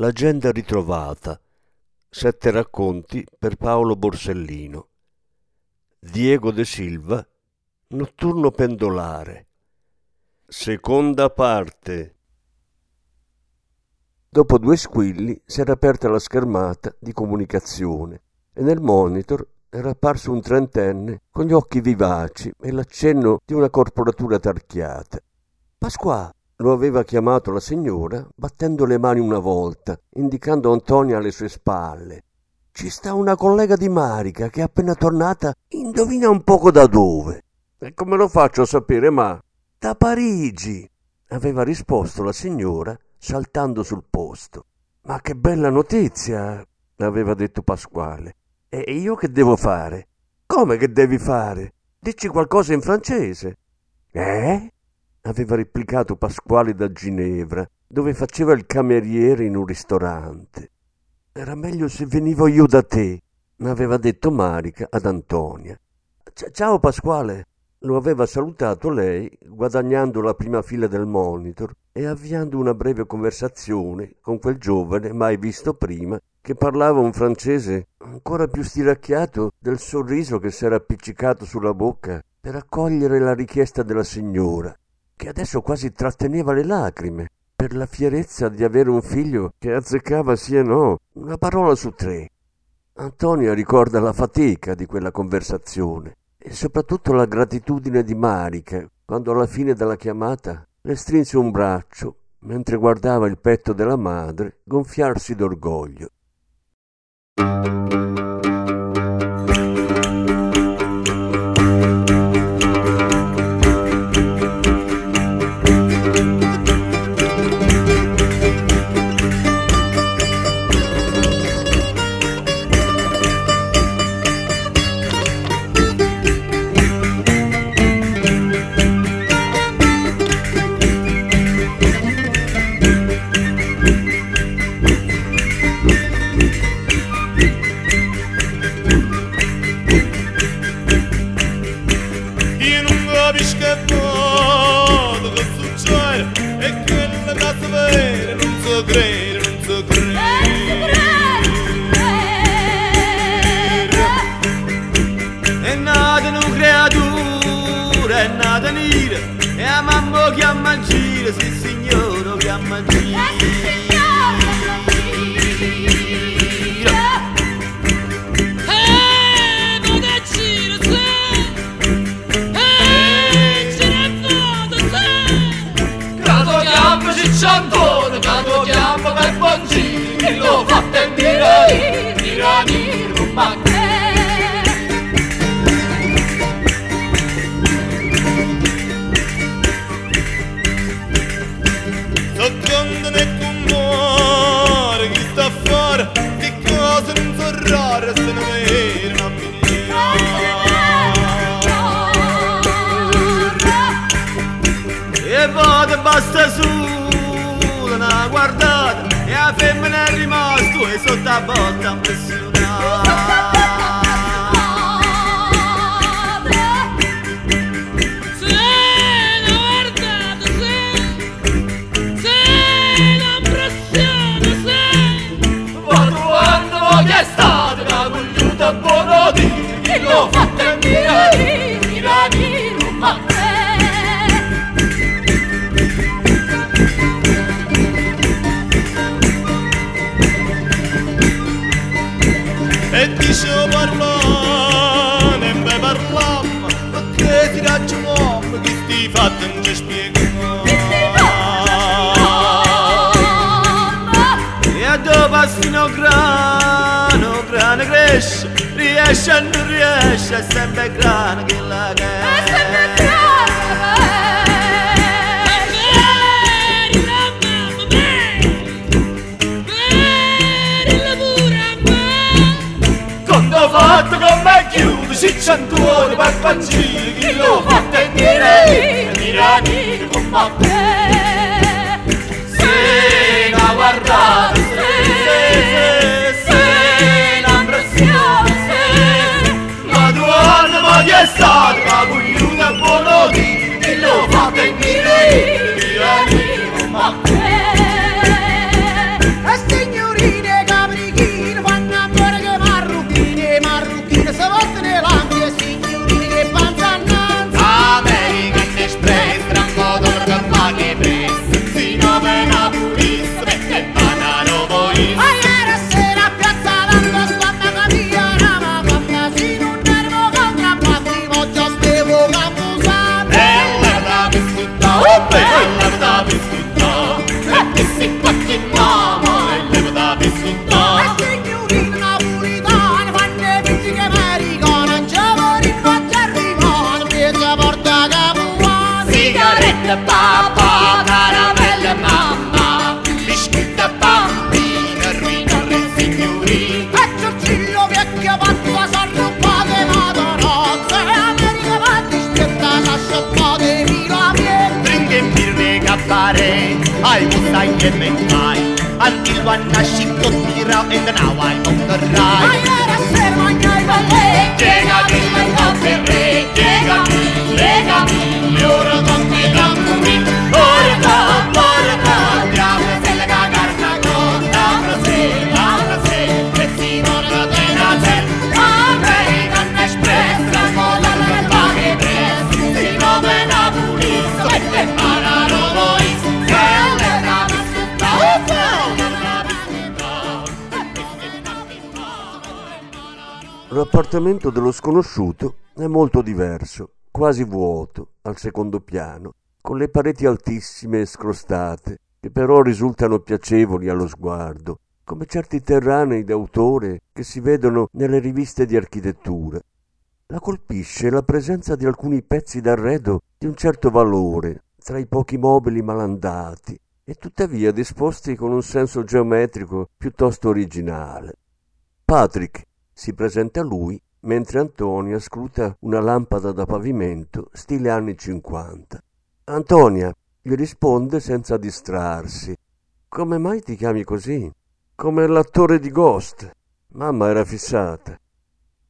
L'agenda ritrovata. Sette racconti per Paolo Borsellino. Diego De Silva. Notturno pendolare. Seconda parte. Dopo due squilli si era aperta la schermata di comunicazione e nel monitor era apparso un trentenne con gli occhi vivaci e l'accenno di una corporatura tarchiata. Pasqua, lo aveva chiamato la signora, battendo le mani una volta, indicando Antonia alle sue spalle. Ci sta una collega di Marica che è appena tornata, indovina un poco da dove. E come lo faccio a sapere, ma? Da Parigi, aveva risposto la signora, saltando sul posto. Ma che bella notizia, aveva detto Pasquale. E io che devo fare? Come che devi fare? Dici qualcosa in francese. Eh? Aveva replicato Pasquale da Ginevra, dove faceva il cameriere in un ristorante. Era meglio se venivo io da te, aveva detto Marica ad Antonia. Ciao Pasquale, lo aveva salutato lei, guadagnando la prima fila del monitor e avviando una breve conversazione con quel giovane mai visto prima che parlava un francese ancora più stiracchiato del sorriso che s'era appiccicato sulla bocca per accogliere la richiesta della signora che adesso quasi tratteneva le lacrime per la fierezza di avere un figlio che azzeccava sì e no una parola su tre. Antonia ricorda la fatica di quella conversazione e soprattutto la gratitudine di Marica quando alla fine della chiamata le strinse un braccio mentre guardava il petto della madre gonfiarsi d'orgoglio. Rasul, una guardata e la femmina è rimasta e sotto a botta in pressione. yaşa nur yaşa sen bekran gilage Sen bekran Fatto con me chiudo, si c'antuone, barbancini, chi lo fa tenere, mirani, con mappe. Se la guardate, se, se, se. Let's start, Babu, you know, Bono, the Ilo, Fatah, Mire. pare I wish I had been high Until one night she took And now I'm on the ride I gotta say my guy ballet Llega mi, llega mi, llega Llega mi L'appartamento dello sconosciuto è molto diverso, quasi vuoto, al secondo piano, con le pareti altissime e scrostate, che però risultano piacevoli allo sguardo, come certi terranei d'autore che si vedono nelle riviste di architettura. La colpisce la presenza di alcuni pezzi d'arredo di un certo valore, tra i pochi mobili malandati, e tuttavia disposti con un senso geometrico piuttosto originale. Patrick si presenta a lui mentre Antonia scruta una lampada da pavimento stile anni 50. Antonia gli risponde senza distrarsi. Come mai ti chiami così? Come l'attore di Ghost. Mamma era fissata.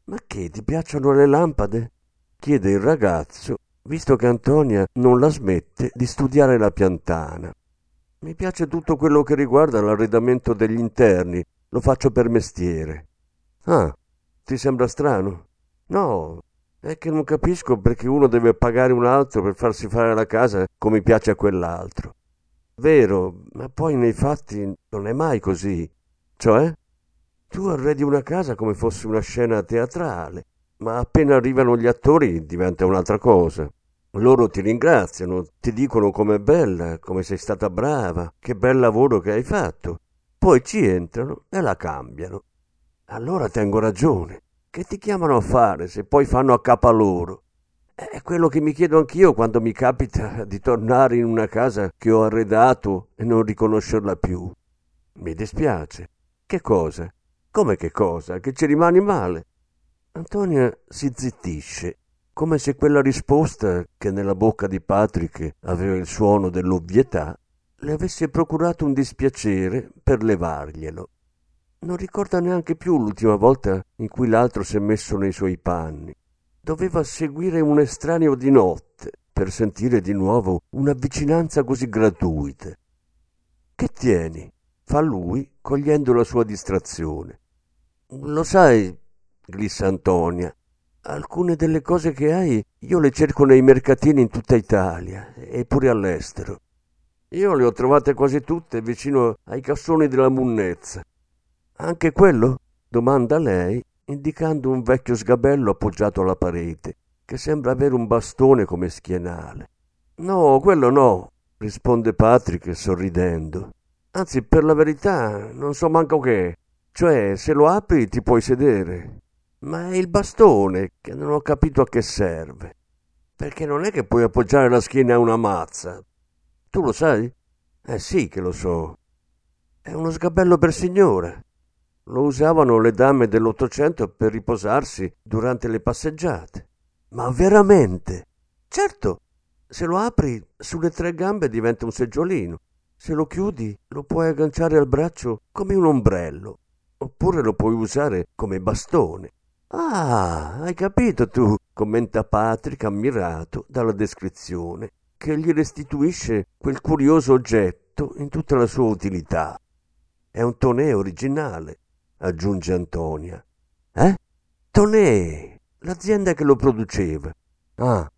Ma che, ti piacciono le lampade? chiede il ragazzo, visto che Antonia non la smette di studiare la piantana. Mi piace tutto quello che riguarda l'arredamento degli interni, lo faccio per mestiere. Ah, ti sembra strano? No, è che non capisco perché uno deve pagare un altro per farsi fare la casa come piace a quell'altro. Vero, ma poi nei fatti non è mai così. Cioè, tu arredi una casa come fosse una scena teatrale, ma appena arrivano gli attori diventa un'altra cosa. Loro ti ringraziano, ti dicono com'è bella, come sei stata brava, che bel lavoro che hai fatto. Poi ci entrano e la cambiano. Allora tengo ragione. Che ti chiamano a fare se poi fanno a capa loro? È quello che mi chiedo anch'io quando mi capita di tornare in una casa che ho arredato e non riconoscerla più. Mi dispiace. Che cosa? Come che cosa? Che ci rimani male? Antonia si zittisce, come se quella risposta, che nella bocca di Patrick aveva il suono dell'ovvietà, le avesse procurato un dispiacere per levarglielo. Non ricorda neanche più l'ultima volta in cui l'altro si è messo nei suoi panni. Doveva seguire un estraneo di notte per sentire di nuovo una vicinanza così gratuita. Che tieni? fa lui, cogliendo la sua distrazione. Lo sai, glissa Antonia, alcune delle cose che hai io le cerco nei mercatini in tutta Italia e pure all'estero. Io le ho trovate quasi tutte vicino ai cassoni della munnezza. Anche quello? domanda lei, indicando un vecchio sgabello appoggiato alla parete, che sembra avere un bastone come schienale. No, quello no, risponde Patrick sorridendo. Anzi, per la verità, non so manco che. Cioè, se lo apri ti puoi sedere. Ma è il bastone che non ho capito a che serve. Perché non è che puoi appoggiare la schiena a una mazza. Tu lo sai? Eh sì che lo so. È uno sgabello per signora. Lo usavano le dame dell'Ottocento per riposarsi durante le passeggiate. Ma veramente? Certo, se lo apri sulle tre gambe diventa un seggiolino. Se lo chiudi lo puoi agganciare al braccio come un ombrello. Oppure lo puoi usare come bastone. Ah, hai capito tu, commenta Patrick ammirato dalla descrizione, che gli restituisce quel curioso oggetto in tutta la sua utilità. È un tonè originale, aggiunge Antonia. Eh? Tonè, l'azienda che lo produceva. Ah,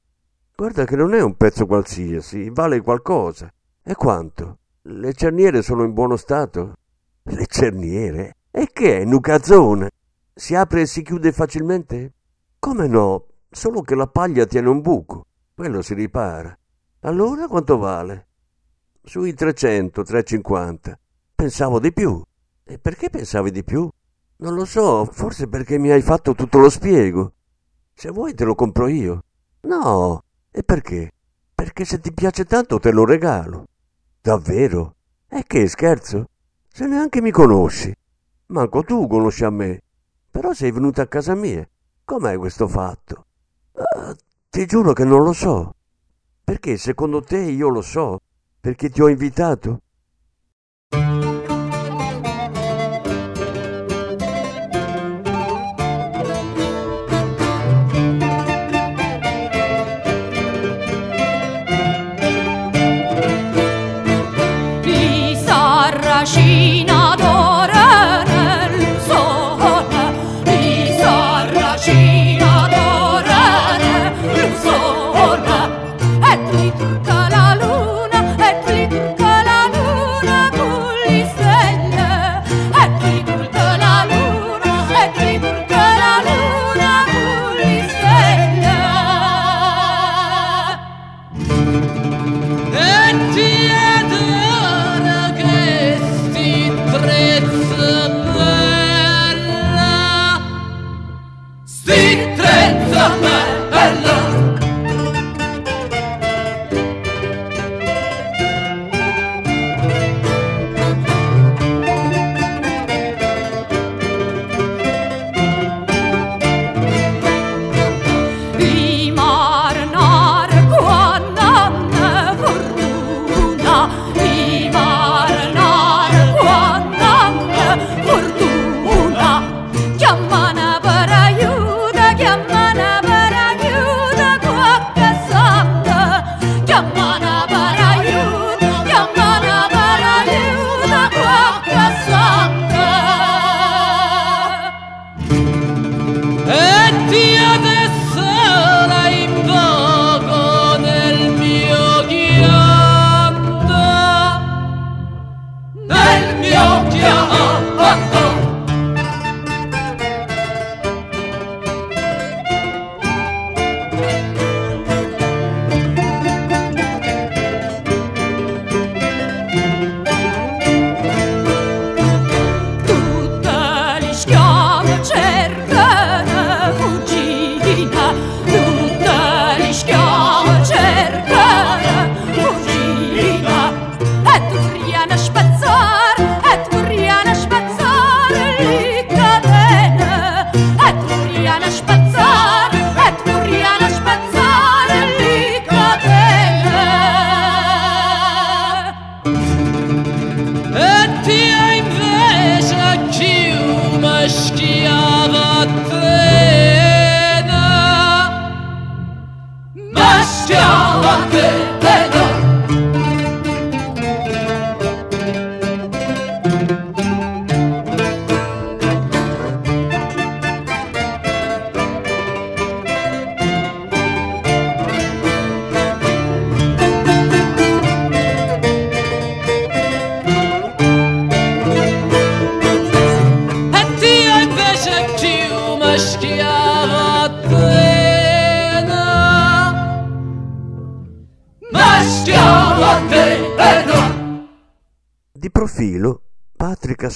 guarda che non è un pezzo qualsiasi, vale qualcosa. E quanto? Le cerniere sono in buono stato? Le cerniere? E che è, nucazzone? Si apre e si chiude facilmente? Come no, solo che la paglia tiene un buco. Quello si ripara. Allora quanto vale? Sui 300, 350. Pensavo di più. E perché pensavi di più? Non lo so, forse perché mi hai fatto tutto lo spiego. Se vuoi te lo compro io. No, e perché? Perché se ti piace tanto te lo regalo. Davvero? E che scherzo? Se neanche mi conosci. Manco tu conosci a me. Però sei venuta a casa mia. Com'è questo fatto? Uh, ti giuro che non lo so. Perché secondo te io lo so? Perché ti ho invitato?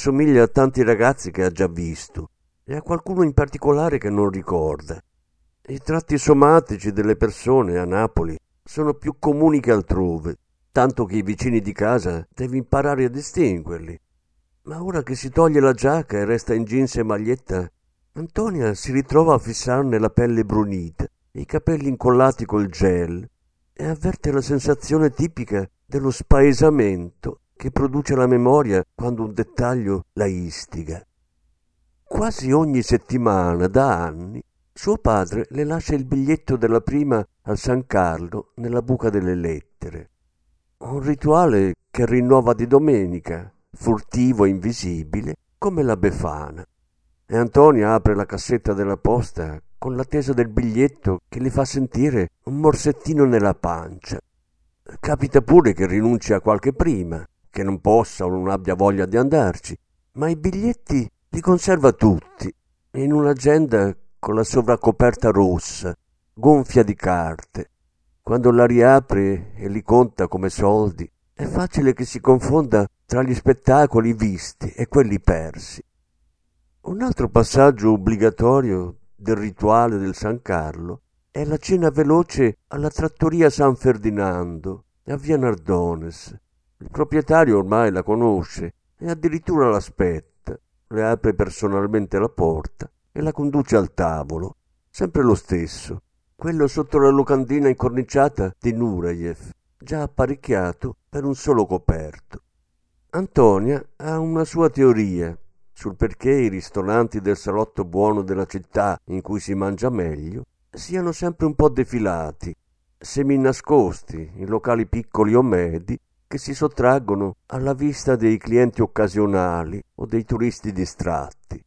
Assomiglia a tanti ragazzi che ha già visto e a qualcuno in particolare che non ricorda. I tratti somatici delle persone a Napoli sono più comuni che altrove, tanto che i vicini di casa devi imparare a distinguerli. Ma ora che si toglie la giacca e resta in jeans e maglietta, Antonia si ritrova a fissarne la pelle brunita i capelli incollati col gel e avverte la sensazione tipica dello spaesamento che produce la memoria quando un dettaglio la istiga. Quasi ogni settimana, da anni, suo padre le lascia il biglietto della prima al San Carlo nella buca delle lettere. Un rituale che rinnova di domenica, furtivo e invisibile, come la Befana e Antonia apre la cassetta della posta con l'attesa del biglietto che le fa sentire un morsettino nella pancia. Capita pure che rinunci a qualche prima, che non possa o non abbia voglia di andarci, ma i biglietti li conserva tutti in un'agenda con la sovracoperta rossa, gonfia di carte. Quando la riapre e li conta come soldi, è facile che si confonda tra gli spettacoli visti e quelli persi. Un altro passaggio obbligatorio del rituale del San Carlo è la cena veloce alla trattoria San Ferdinando a Via Nardones. Il proprietario ormai la conosce e addirittura l'aspetta, le apre personalmente la porta e la conduce al tavolo, sempre lo stesso, quello sotto la locandina incorniciata di Nureyev, già apparecchiato per un solo coperto. Antonia ha una sua teoria sul perché i ristoranti del salotto buono della città in cui si mangia meglio siano sempre un po' defilati, semi nascosti in locali piccoli o medi che si sottraggono alla vista dei clienti occasionali o dei turisti distratti.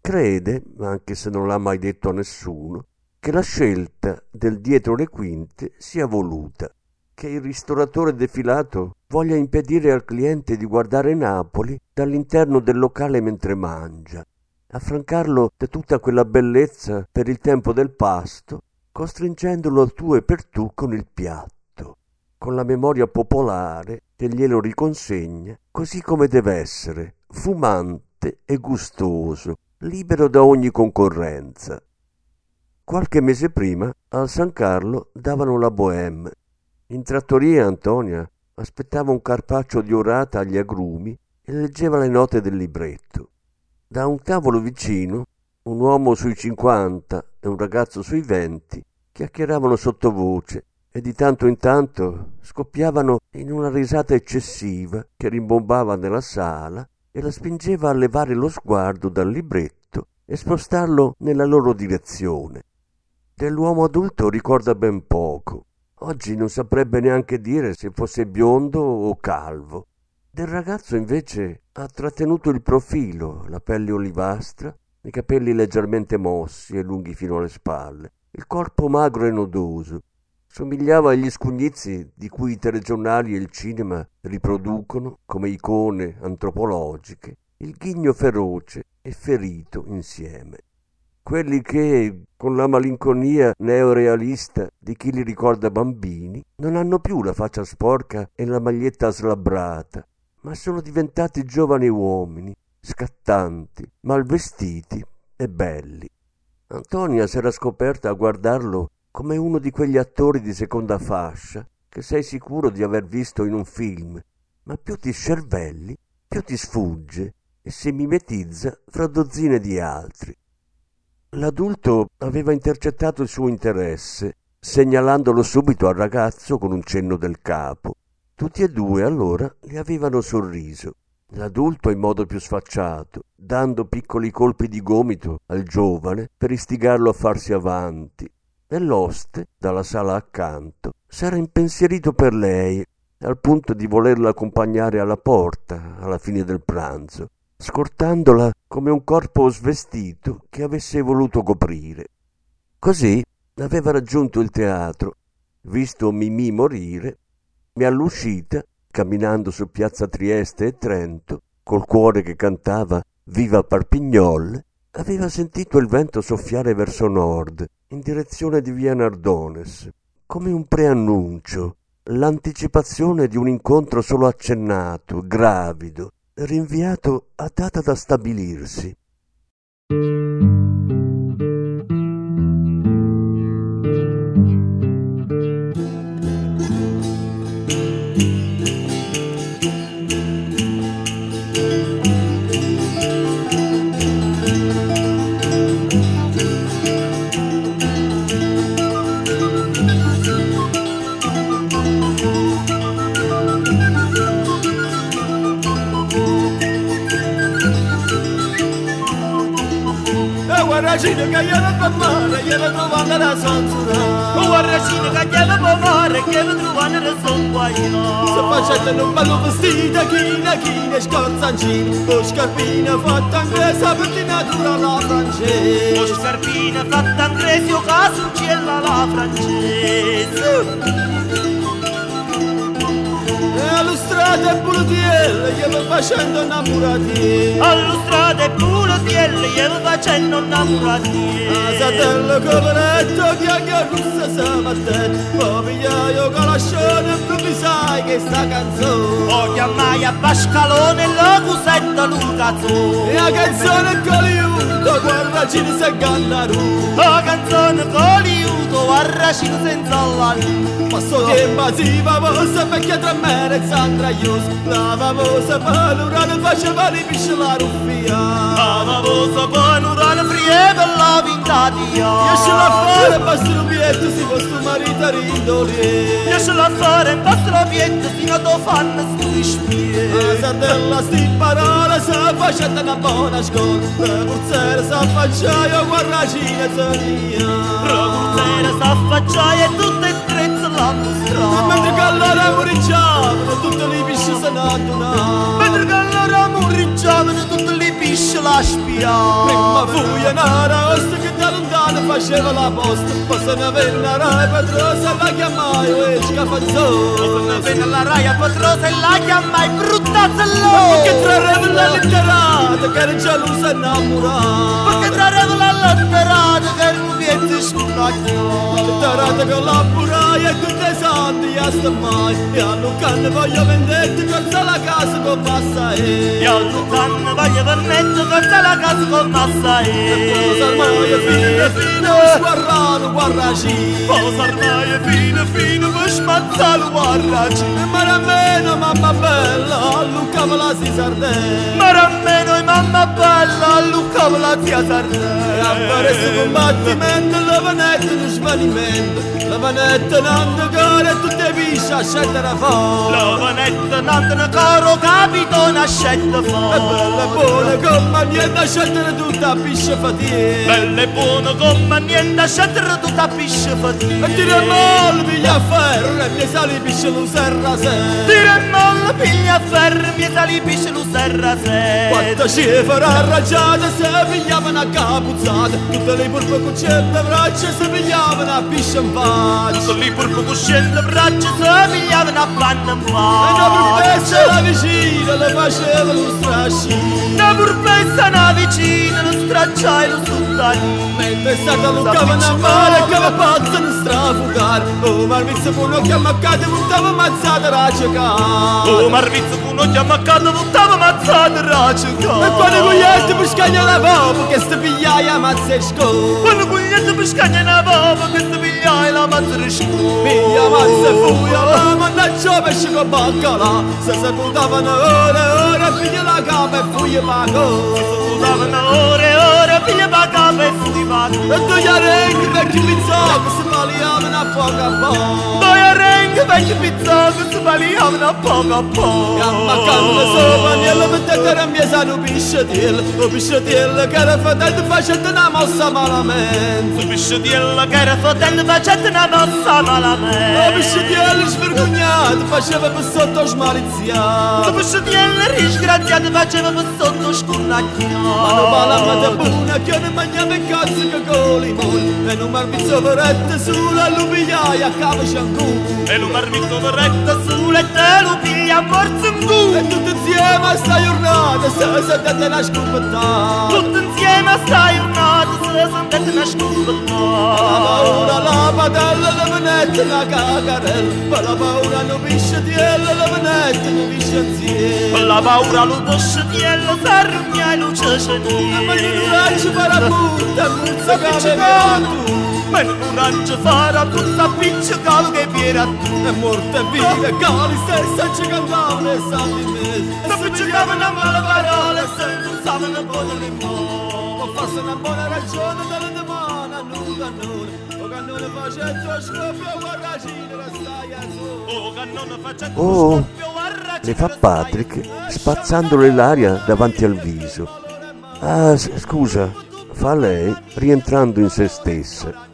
Crede, anche se non l'ha mai detto a nessuno, che la scelta del dietro le quinte sia voluta che il ristoratore defilato voglia impedire al cliente di guardare Napoli dall'interno del locale mentre mangia, affrancarlo da tutta quella bellezza per il tempo del pasto, costringendolo al tu e per tu con il piatto, con la memoria popolare che glielo riconsegna così come deve essere, fumante e gustoso, libero da ogni concorrenza. Qualche mese prima al San Carlo davano la bohème in trattoria Antonia aspettava un carpaccio di orata agli agrumi e leggeva le note del libretto. Da un tavolo vicino, un uomo sui cinquanta e un ragazzo sui venti chiacchieravano sottovoce e di tanto in tanto scoppiavano in una risata eccessiva che rimbombava nella sala e la spingeva a levare lo sguardo dal libretto e spostarlo nella loro direzione. Dell'uomo adulto ricorda ben poco, Oggi non saprebbe neanche dire se fosse biondo o calvo. Del ragazzo invece ha trattenuto il profilo, la pelle olivastra, i capelli leggermente mossi e lunghi fino alle spalle, il corpo magro e nodoso. Somigliava agli scugnizzi di cui i telegiornali e il cinema riproducono, come icone antropologiche, il ghigno feroce e ferito insieme quelli che, con la malinconia neorealista di chi li ricorda bambini, non hanno più la faccia sporca e la maglietta slabbrata, ma sono diventati giovani uomini, scattanti, mal vestiti e belli. Antonia s'era scoperta a guardarlo come uno di quegli attori di seconda fascia che sei sicuro di aver visto in un film, ma più ti scervelli, più ti sfugge e si mimetizza fra dozzine di altri. L'adulto aveva intercettato il suo interesse, segnalandolo subito al ragazzo con un cenno del capo. Tutti e due allora gli avevano sorriso. L'adulto in modo più sfacciato, dando piccoli colpi di gomito al giovane per istigarlo a farsi avanti. E l'oste, dalla sala accanto, s'era impensierito per lei, al punto di volerla accompagnare alla porta alla fine del pranzo scortandola come un corpo svestito che avesse voluto coprire. Così aveva raggiunto il teatro, visto Mimì morire, e all'uscita, camminando su piazza Trieste e Trento, col cuore che cantava Viva Parpignol, aveva sentito il vento soffiare verso nord, in direzione di via Nardones, come un preannuncio, l'anticipazione di un incontro solo accennato, gravido, rinviato a data da stabilirsi. Chiama per mare, chiama trovando la sonzura. O guarracino che chiama per mare, chiama trovando la sonzura. Se facendo un bello vestito, china, china, scorzancini, o scarpina fatta inglese, pettinatura alla francese. O scarpina fatta inglese, o casuncella alla francese. E allo strada e bulutielle, gli va facendo innamorati. Allo strada e bulutielle, gli va facendo innamorati. A satello coveretto, chiacchia russa samattina, papigliaio calascione, improvvisai che sta canzone. O chiamai a Pascalone, lo cusetto Lucazzo. La canzone con l'aiuto, guarda ci ne sa gannaru. La canzone con l'aiuto, guarracino senza la si famosa perché tra me e Sandra Ius La famosa palurana faceva li pisce la ruffia La famosa panorama frie per la vintatia. Riesce a fare basta rubietto si posto marito rindoli Riesce a fare vostro pietto fino a do fanno La squishpie. sardella sti parola sa facendo una buona scuola La curzera sa facciaio guarracina zonia Procursera s'affacciai e tutte e tre se la E mentre che mostrò. allora moricciavano tutte le pisce se ne adunavano Mentre che allora murricciavano tutte le pisce la spiava. Prima fu Ianara, osta che da lontano faceva la posta Poi se ne venne Rai Pedrosa, la chiamai e scafazzone Venne alla raia potrosa e la chiamai brutta Perché zellone. trarrebbe la letterata, che era gelosa innamorata Perché trarevo la letterata che il rubietto spacchiò. Letterata con la buraia e tutte santi a sta mai E a Lucane voglio vendetta, corsa la casa con passa e Io Lucan voglio permettere che la casa con massa Posa ormai è fine, fine, sguarrano, guarraci Posa ormai è fine, fine, per smazzare guarraci E marameno, mamma bella, Luca me la si sardè Ma rammeno e mamma bella, Luca la zia E apparesse Sardè combattimento, la vanetta in svanimento. La vanetta non de gore, tutte pisce a scendere fuori La vanetta nanda caro capito una scelta bella e fa buona compagnia, scendere tutta pisce fatica. Bella e buona come niente, scendere tutta pisce E fatica tira molle, piglia a ferro, e mi sali pisce lo serra se Tira e molla, piglia a ferro, mi sali pisce lo serra se Quanta cifra arrangiata, se pigliavano a capuzzata Tutte le purpe cuccette braccia, se pigliavano a pisce in faccia Tutto lì pur cosciente braccia, se pigliavano a panna in mai Pensato a Luca ma una mare che strafugare Oh, ma il vizio buono che ammaccate buttava mazzata a giocare Oh, marvizzo con un chiamaccato, buttava mazzata racica E quando vogliate per scaglia la papa che sta pigliaia mazza e sco Quando cogliete per scaglia una papa, che ti pigliai la mazza risco Piglia mazza e fuia la mannaggia pesce con baccalà Se si puntavano ore e ore piglia la capa e fuia pago Usavano ore e ore, piglia pa capa e fui pa E tu gli arenghi vecchi pizzocchi si paliavano a poco a poco Doi arenghi, vecchi pizzocchi, si paliavano a poco a poco Ammaccando sopra nella mettete a mia sano pisciatiel O pisciatiel che era fatto facendo una mossa malamente Su pisciatiella che era fotendo facendo una mossa O malamente pisciatiel svergognato faceva per sotto Su smaliziato pisciatiella risgraziato faceva per sotto Ma non scurnacchiato parla di buona che non mangiava in cazzo che con limone E non marmizzo verette sulla lubigliaia a capo shampoo E lo marmitto verretta sulle te lo piglia a morso in E culo tutti insieme a sta giornata se sentite la scopettata Tutti insieme a sta giornata se sentite una La scopettata paura, la padella, la venetta, la cacarella Ma la paura non pisce di ella, la venetta non pisce insieme La paura lo posce di ella, sarugna e luce Ma non sceniera faccio fare a punta, muzza che tu Ma non raggio fare a tutta piccicalo che viene a tu E morte vive, cali stessa ci cantavano e santi in me. Non piccicavano a male parole, se non savano buone le Ma fosse una buona ragione dalle domani a nulla a nulla O Oh, Oh, Le fa Patrick spazzandole l'aria davanti al viso. Ah, scusa, fa lei rientrando in se stessa.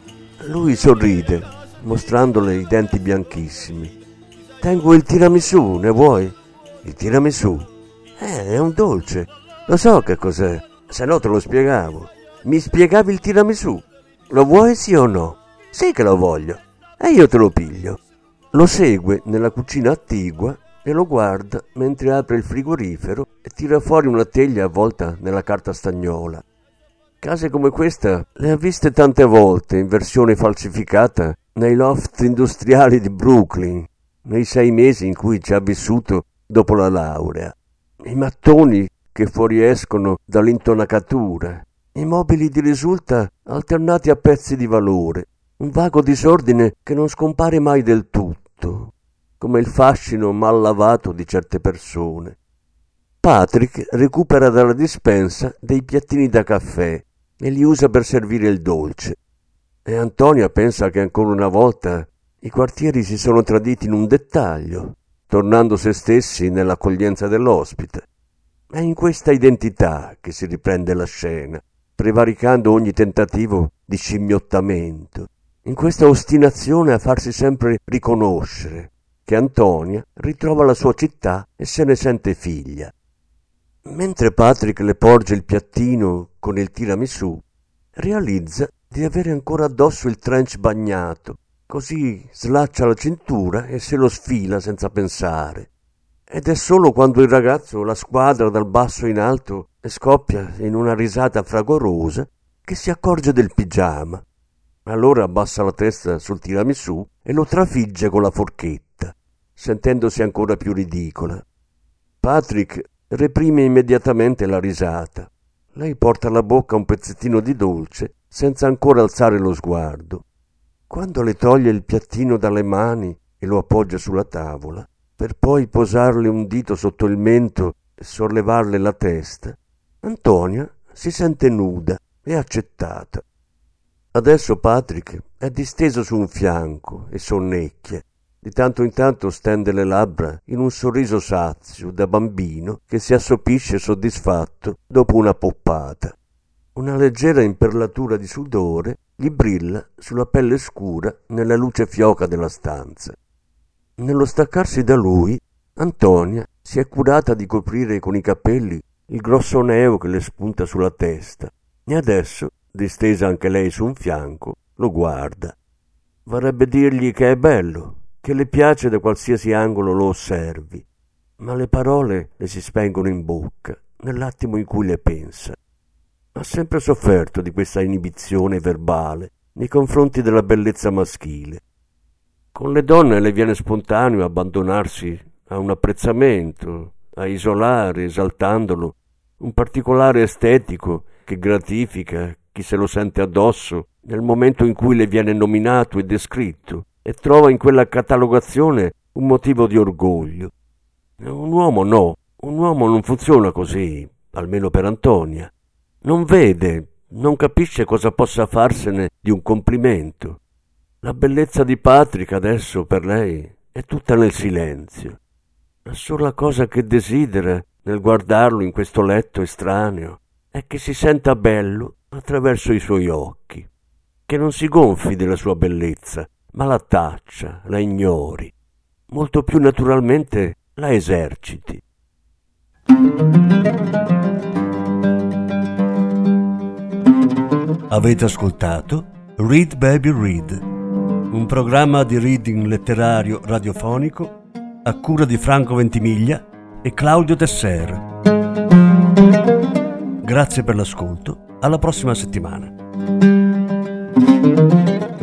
Lui sorride, mostrandole i denti bianchissimi. Tengo il tiramisù, ne vuoi? Il tiramisù? Eh, è un dolce. Lo so che cos'è, se no te lo spiegavo. Mi spiegavi il tiramisù? Lo vuoi sì o no? Sì che lo voglio. E io te lo piglio. Lo segue nella cucina attigua e lo guarda mentre apre il frigorifero e tira fuori una teglia avvolta nella carta stagnola. Case come questa le ha viste tante volte in versione falsificata nei loft industriali di Brooklyn, nei sei mesi in cui ci ha vissuto dopo la laurea. I mattoni che fuoriescono dall'intonacatura, i mobili di risulta alternati a pezzi di valore, un vago disordine che non scompare mai del tutto, come il fascino mal lavato di certe persone. Patrick recupera dalla dispensa dei piattini da caffè e li usa per servire il dolce. E Antonia pensa che ancora una volta i quartieri si sono traditi in un dettaglio, tornando se stessi nell'accoglienza dell'ospite. È in questa identità che si riprende la scena, prevaricando ogni tentativo di scimmiottamento, in questa ostinazione a farsi sempre riconoscere, che Antonia ritrova la sua città e se ne sente figlia. Mentre Patrick le porge il piattino con il tiramisù, realizza di avere ancora addosso il trench bagnato, così slaccia la cintura e se lo sfila senza pensare. Ed è solo quando il ragazzo la squadra dal basso in alto e scoppia in una risata fragorosa che si accorge del pigiama. Allora abbassa la testa sul tiramisù e lo trafigge con la forchetta, sentendosi ancora più ridicola. Patrick reprime immediatamente la risata. Lei porta alla bocca un pezzettino di dolce senza ancora alzare lo sguardo. Quando le toglie il piattino dalle mani e lo appoggia sulla tavola, per poi posarle un dito sotto il mento e sollevarle la testa, Antonia si sente nuda e accettata. Adesso Patrick è disteso su un fianco e sonnecchia. Di tanto in tanto stende le labbra in un sorriso sazio da bambino che si assopisce soddisfatto dopo una poppata. Una leggera imperlatura di sudore gli brilla sulla pelle scura nella luce fioca della stanza. Nello staccarsi da lui, Antonia si è curata di coprire con i capelli il grosso neo che le spunta sulla testa e adesso distesa anche lei su un fianco, lo guarda. Vorrebbe dirgli che è bello, che le piace da qualsiasi angolo lo osservi, ma le parole le si spengono in bocca nell'attimo in cui le pensa. Ha sempre sofferto di questa inibizione verbale nei confronti della bellezza maschile. Con le donne le viene spontaneo abbandonarsi a un apprezzamento, a isolare, esaltandolo, un particolare estetico che gratifica, chi se lo sente addosso nel momento in cui le viene nominato e descritto e trova in quella catalogazione un motivo di orgoglio. Un uomo no, un uomo non funziona così, almeno per Antonia. Non vede, non capisce cosa possa farsene di un complimento. La bellezza di Patrick adesso per lei è tutta nel silenzio. La sola cosa che desidera nel guardarlo in questo letto estraneo è che si senta bello attraverso i suoi occhi, che non si gonfi della sua bellezza, ma la taccia, la ignori, molto più naturalmente la eserciti. Avete ascoltato Read Baby Read, un programma di reading letterario radiofonico a cura di Franco Ventimiglia e Claudio Tesser. Grazie per l'ascolto alla prossima settimana.